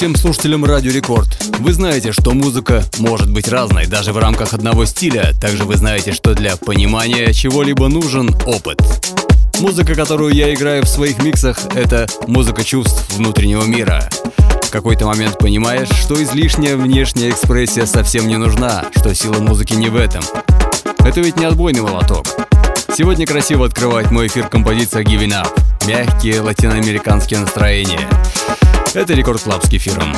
Всем слушателям Радио Рекорд. Вы знаете, что музыка может быть разной даже в рамках одного стиля. Также вы знаете, что для понимания чего-либо нужен опыт. Музыка, которую я играю в своих миксах, это музыка чувств внутреннего мира. В какой-то момент понимаешь, что излишняя внешняя экспрессия совсем не нужна, что сила музыки не в этом. Это ведь не отбойный молоток. Сегодня красиво открывает мой эфир композиция Giving Up. Мягкие латиноамериканские настроения. Это Record Club с кефиром.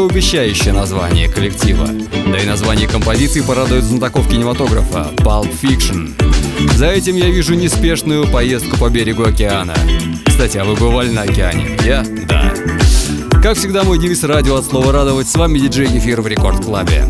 Многообещающее название коллектива. Да и название композиции порадует знатоков кинематографа — Pulp Fiction. За этим я вижу неспешную поездку по берегу океана. Кстати, а вы бывали на океане? Я? Да. Как всегда, мой девиз радио от слова радовать. С вами диджей Эфир в Рекорд Клабе.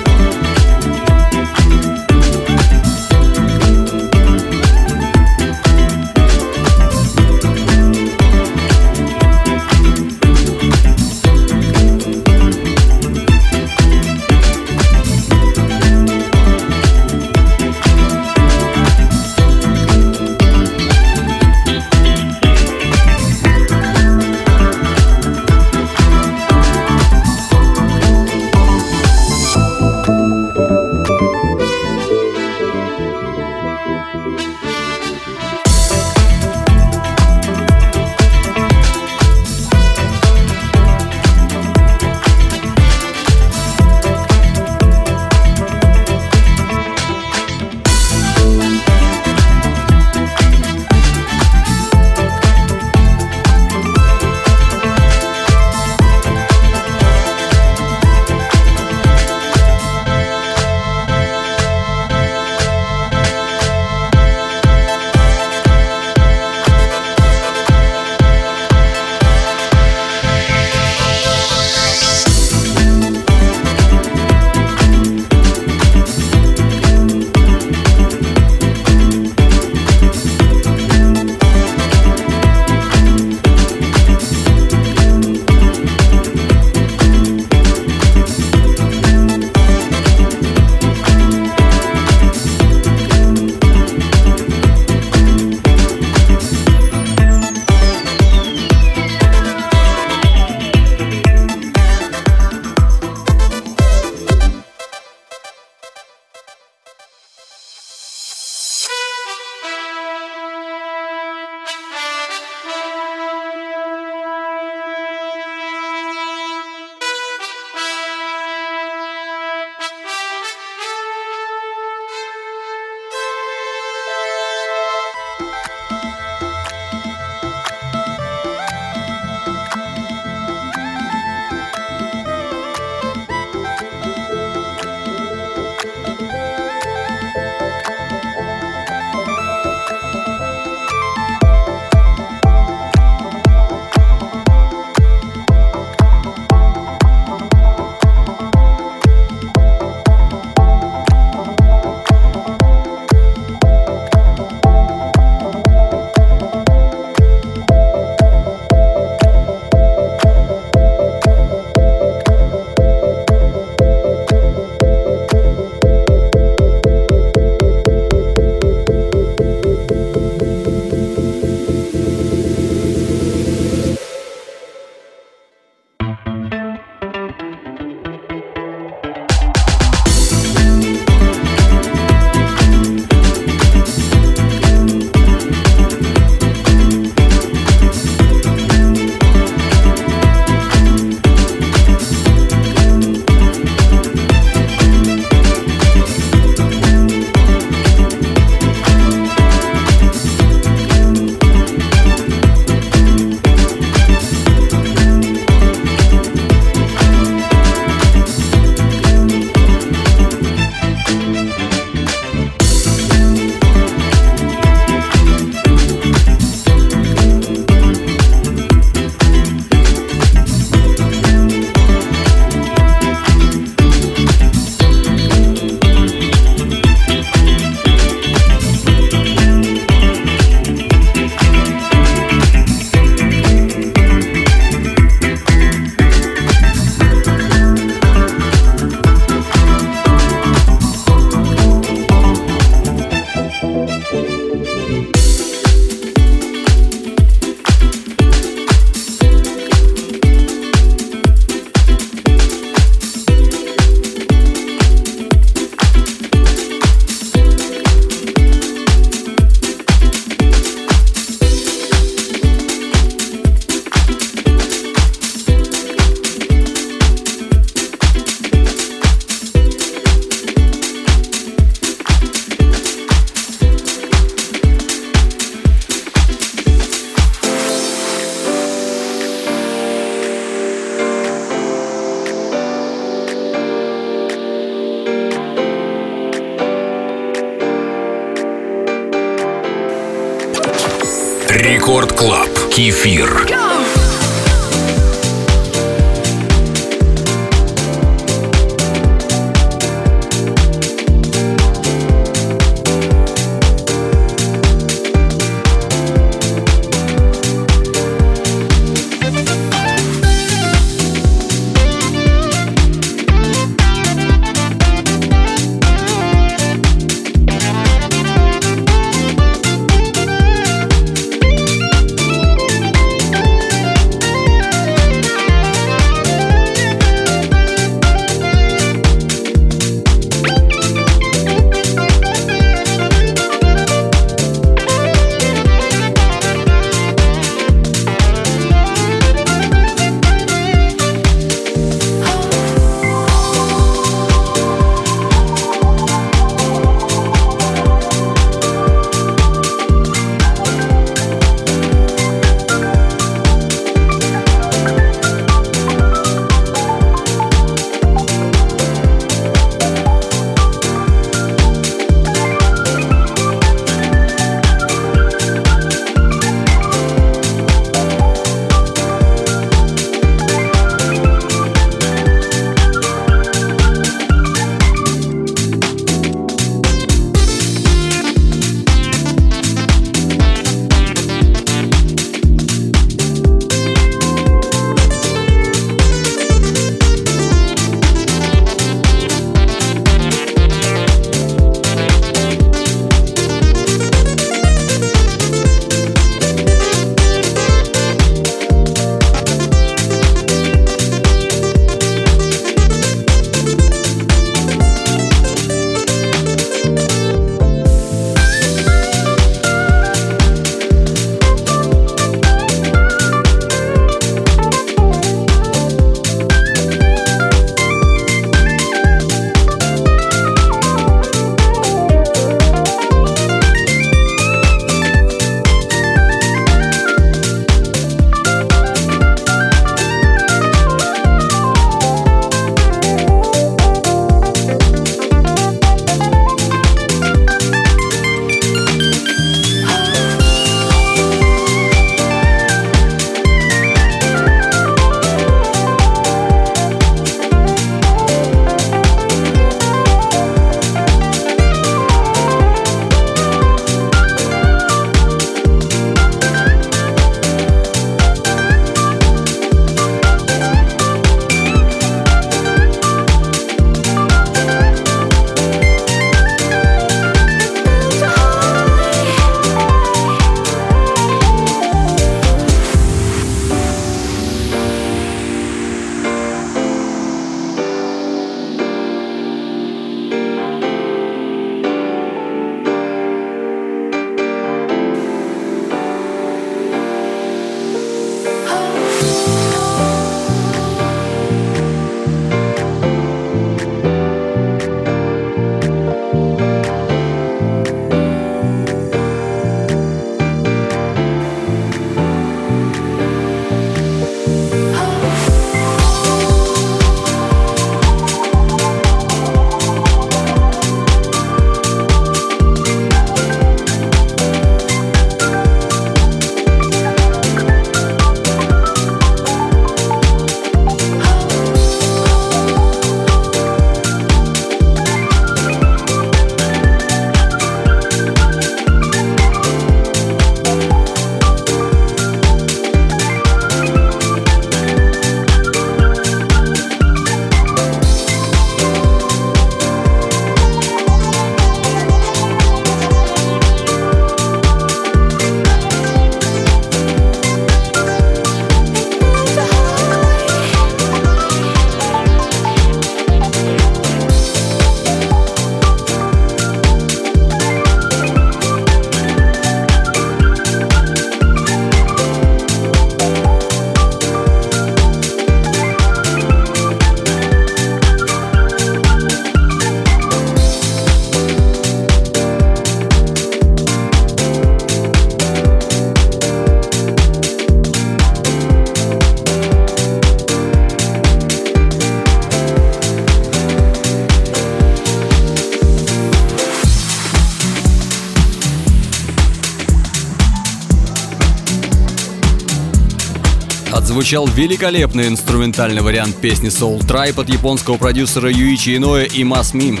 Отзвучал великолепный инструментальный вариант песни Soul Tribe от японского продюсера Юичи Иноэ и Мас Мим.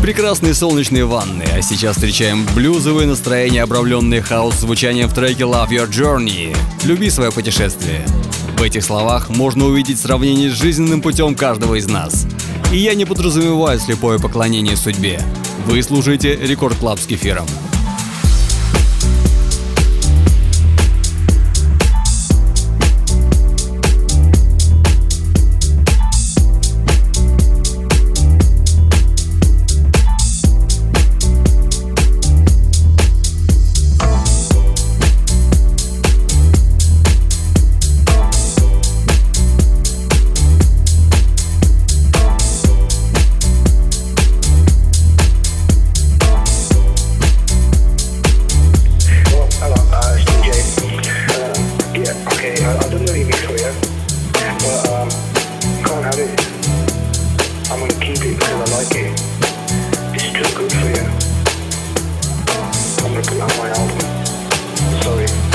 Прекрасные солнечные ванны, а сейчас встречаем блюзовое настроение, обрамленное house звучанием в треке Love Your Journey. Люби свое путешествие. В этих словах можно увидеть сравнение с жизненным путем каждого из нас. И я не подразумеваю слепое поклонение судьбе. Вы слушаете Record Club с кефиром. look at Sorry.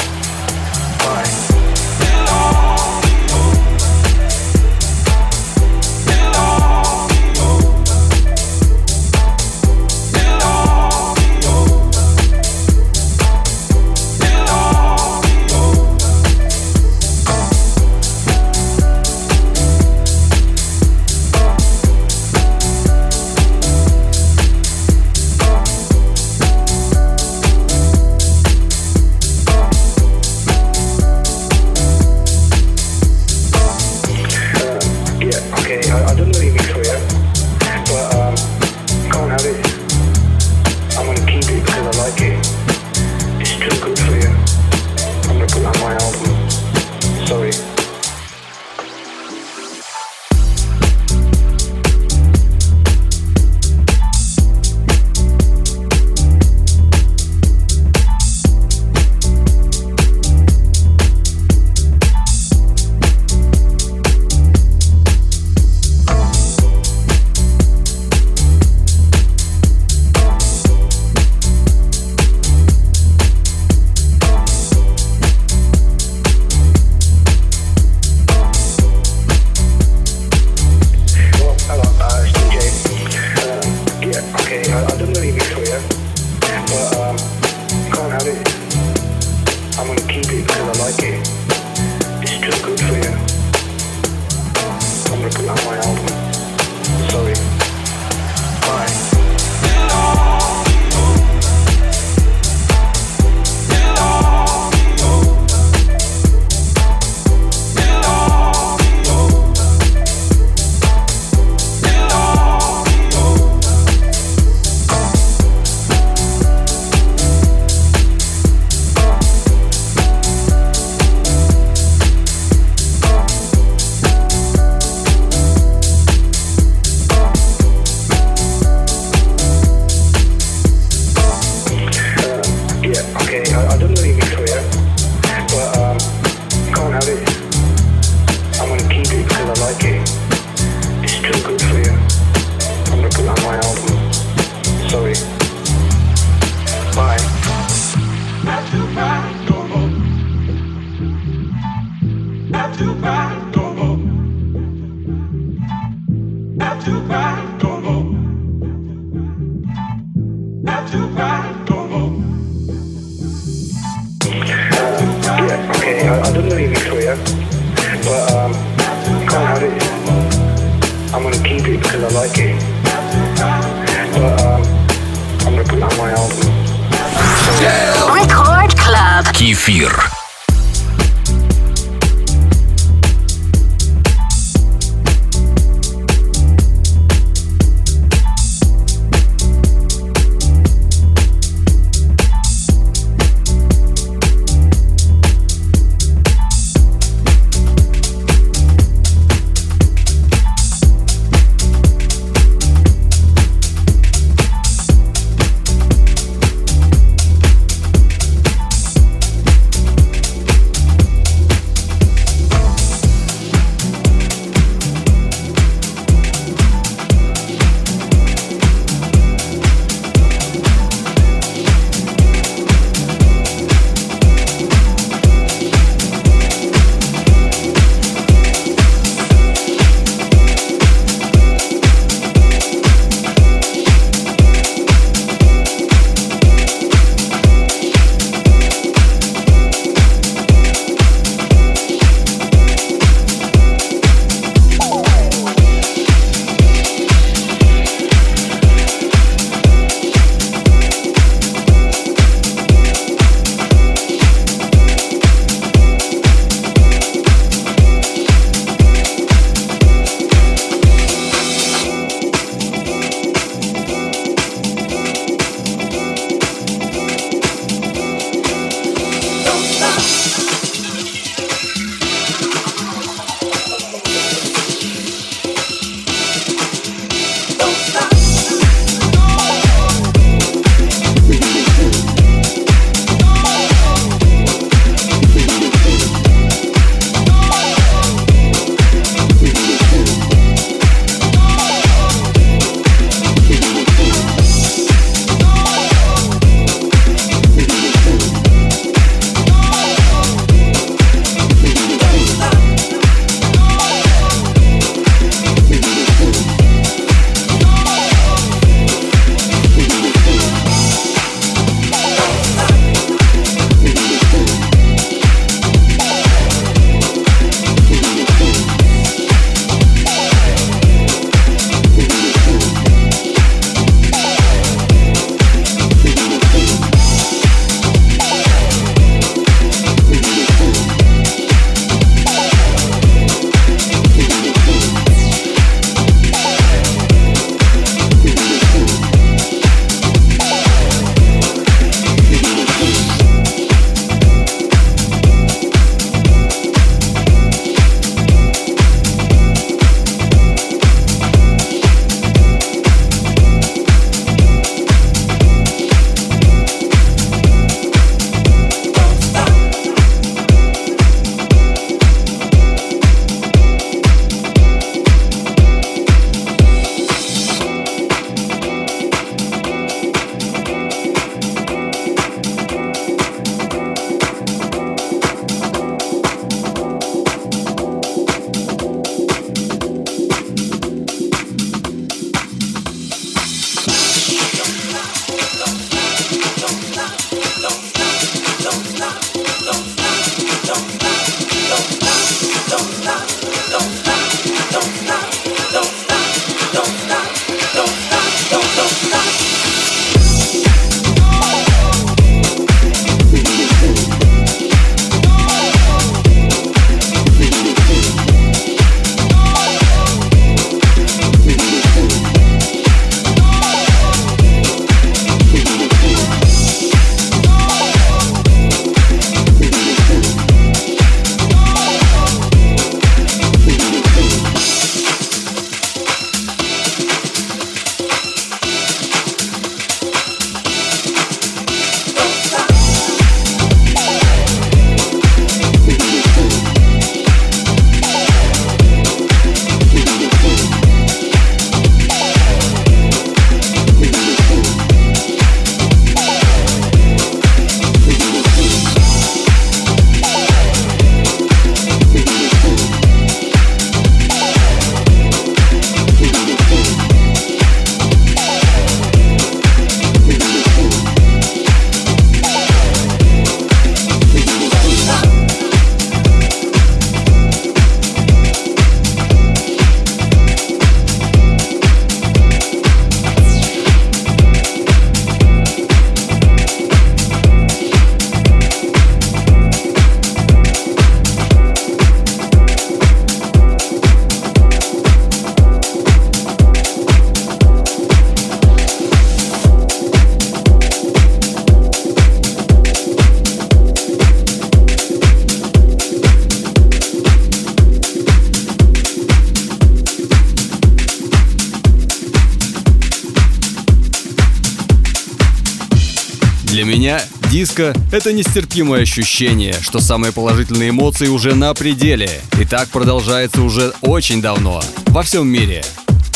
Диско — это нестерпимое ощущение, что самые положительные эмоции уже на пределе. И так продолжается уже очень давно. Во всем мире.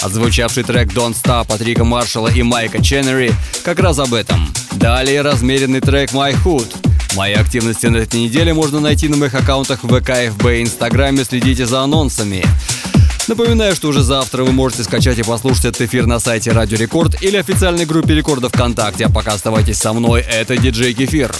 Отзвучавший трек Don't Stop от Рика Маршалла и Майка Ченнери как раз об этом. Далее размеренный трек My Hood. Мои активности на этой неделе можно найти на моих аккаунтах в ВК, ФБ и Инстаграме, следите за анонсами. Напоминаю, что уже завтра вы можете скачать и послушать этот эфир на сайте Радио Рекорд или официальной группе Рекорда ВКонтакте. А пока оставайтесь со мной, это диджей Кефир.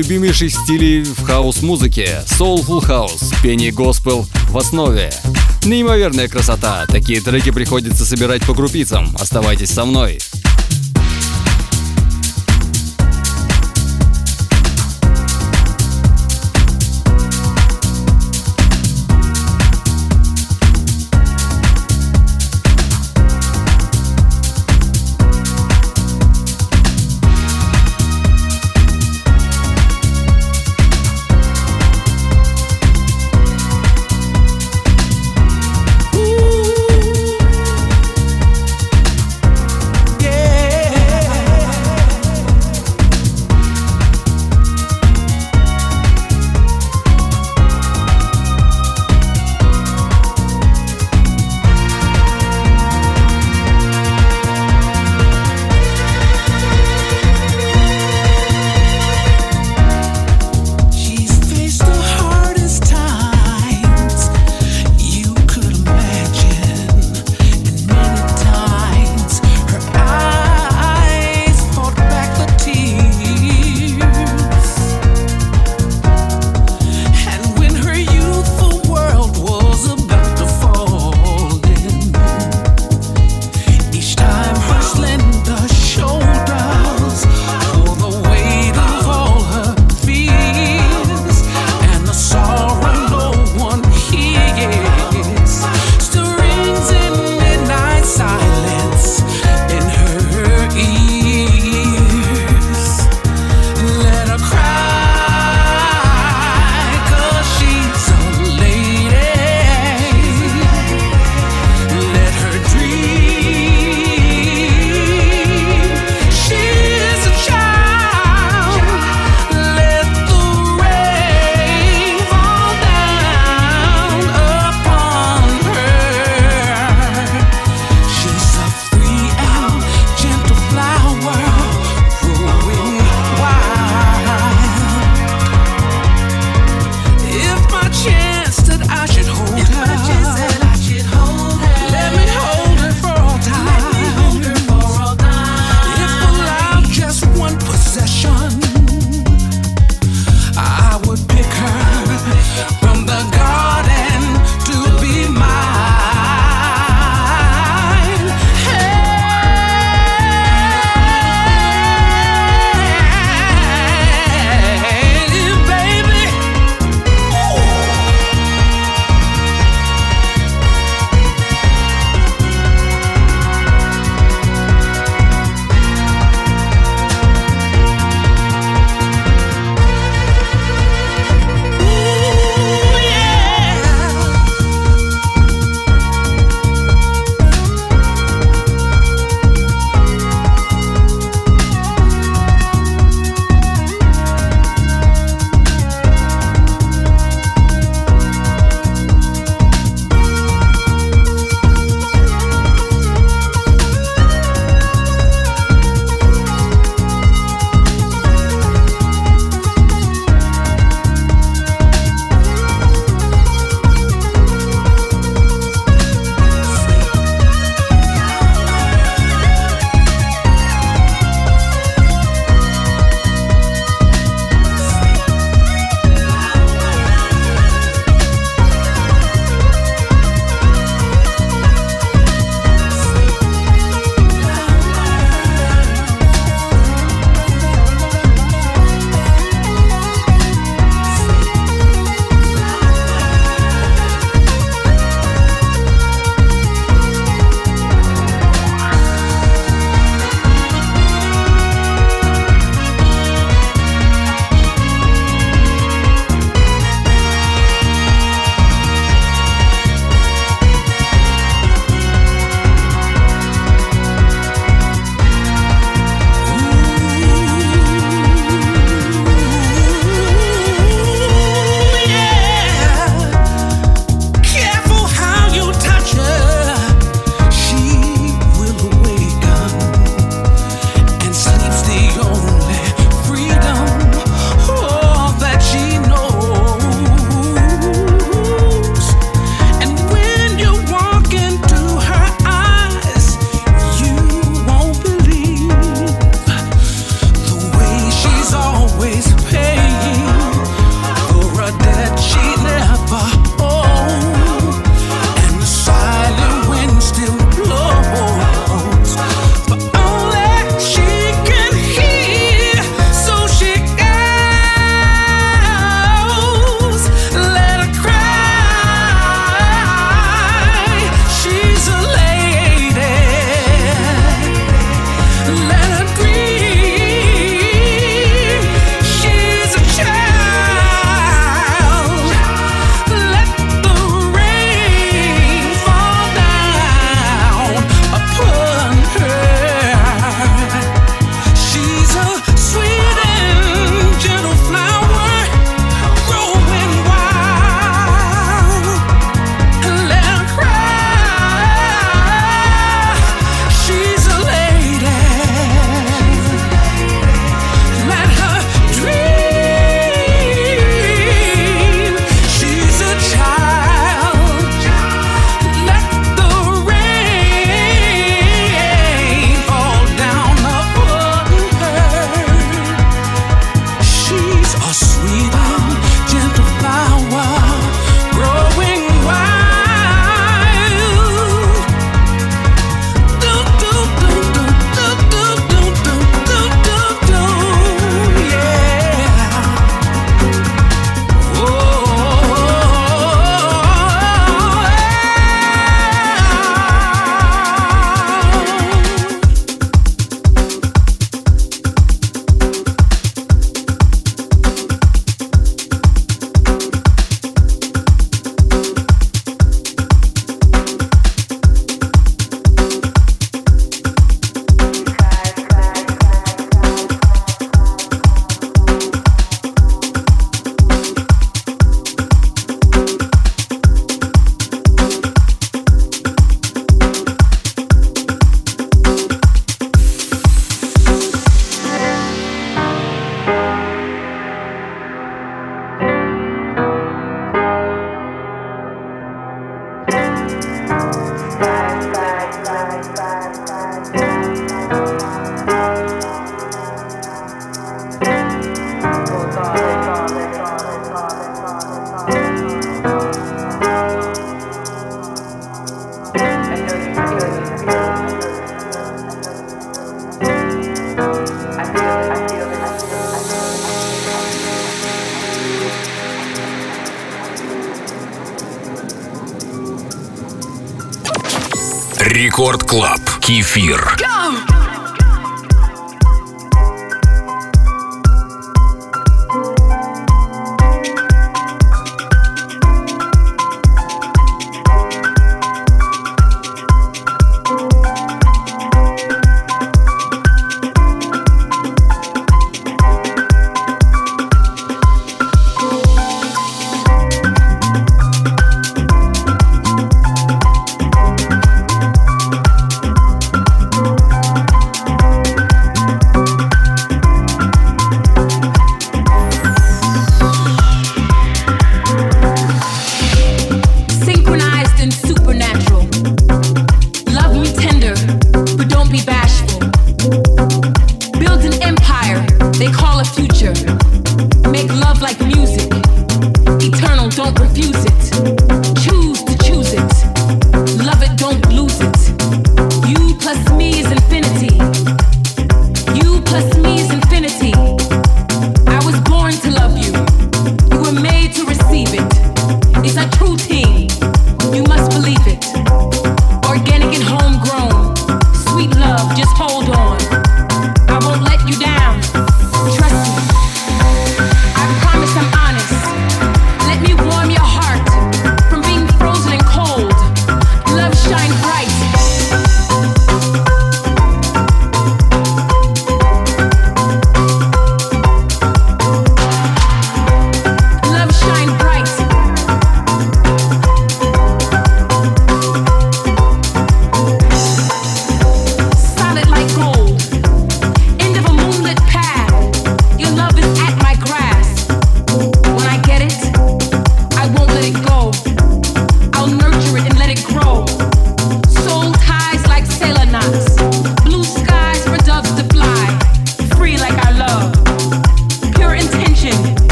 Любимейших стилей в house-музыке — soulful house, пение госпел в основе. Неимоверная красота, такие треки приходится собирать по крупицам. Оставайтесь со мной.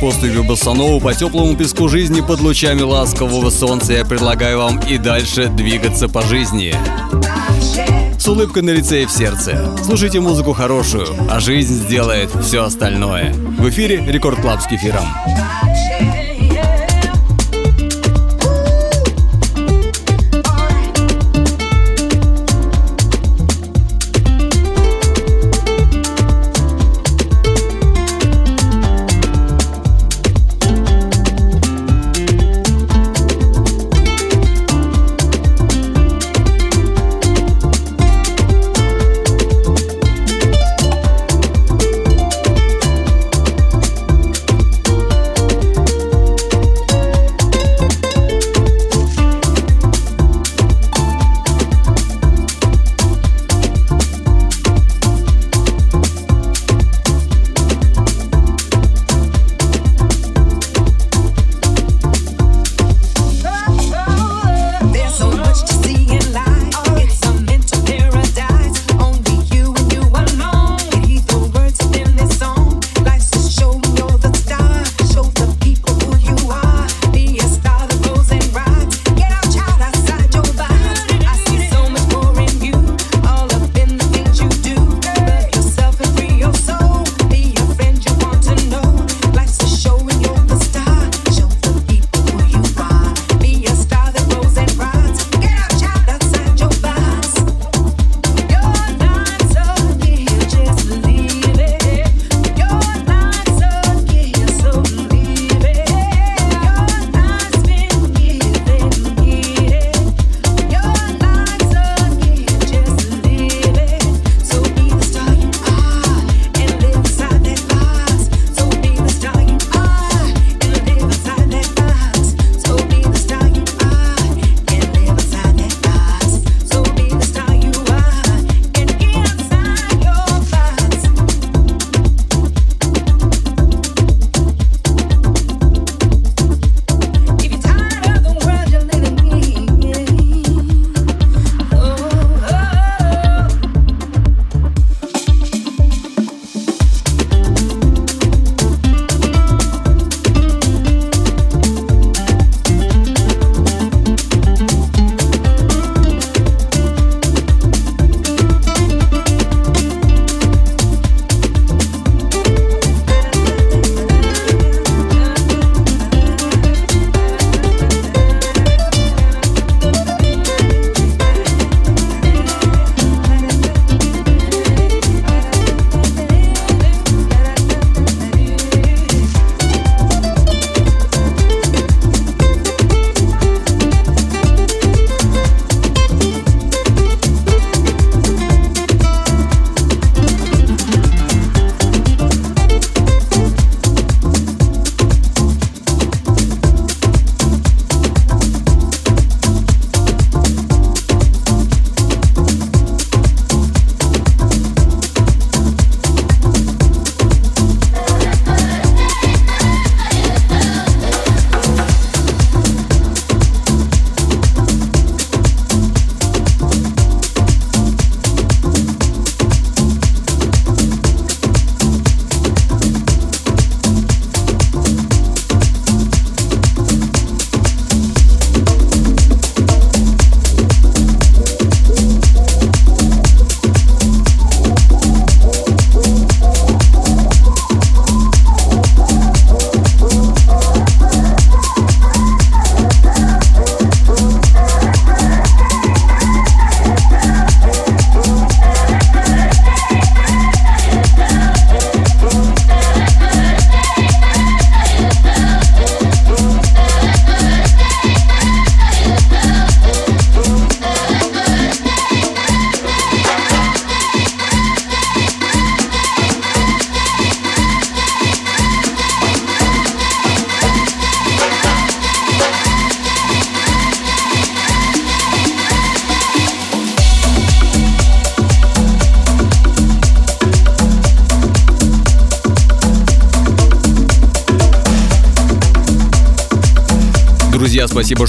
Поступью босановы по теплому песку жизни под лучами ласкового солнца я предлагаю вам и дальше двигаться по жизни. С улыбкой на лице и в сердце. Слушайте музыку хорошую, а жизнь сделает все остальное. В эфире Record Club с кефиром.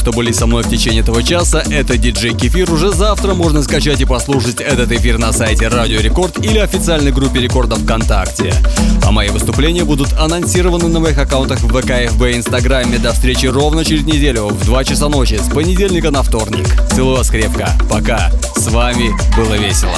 Что были со мной в течение этого часа. Это диджей Кефир. Уже завтра можно скачать и послушать этот эфир на сайте Радио Рекорд или официальной группе Рекорда ВКонтакте. А мои выступления будут анонсированы на моих аккаунтах в ВК, ФБ и Инстаграме. До встречи ровно через неделю в 2 часа ночи с понедельника на вторник. Целую вас крепко. Пока. С вами было весело.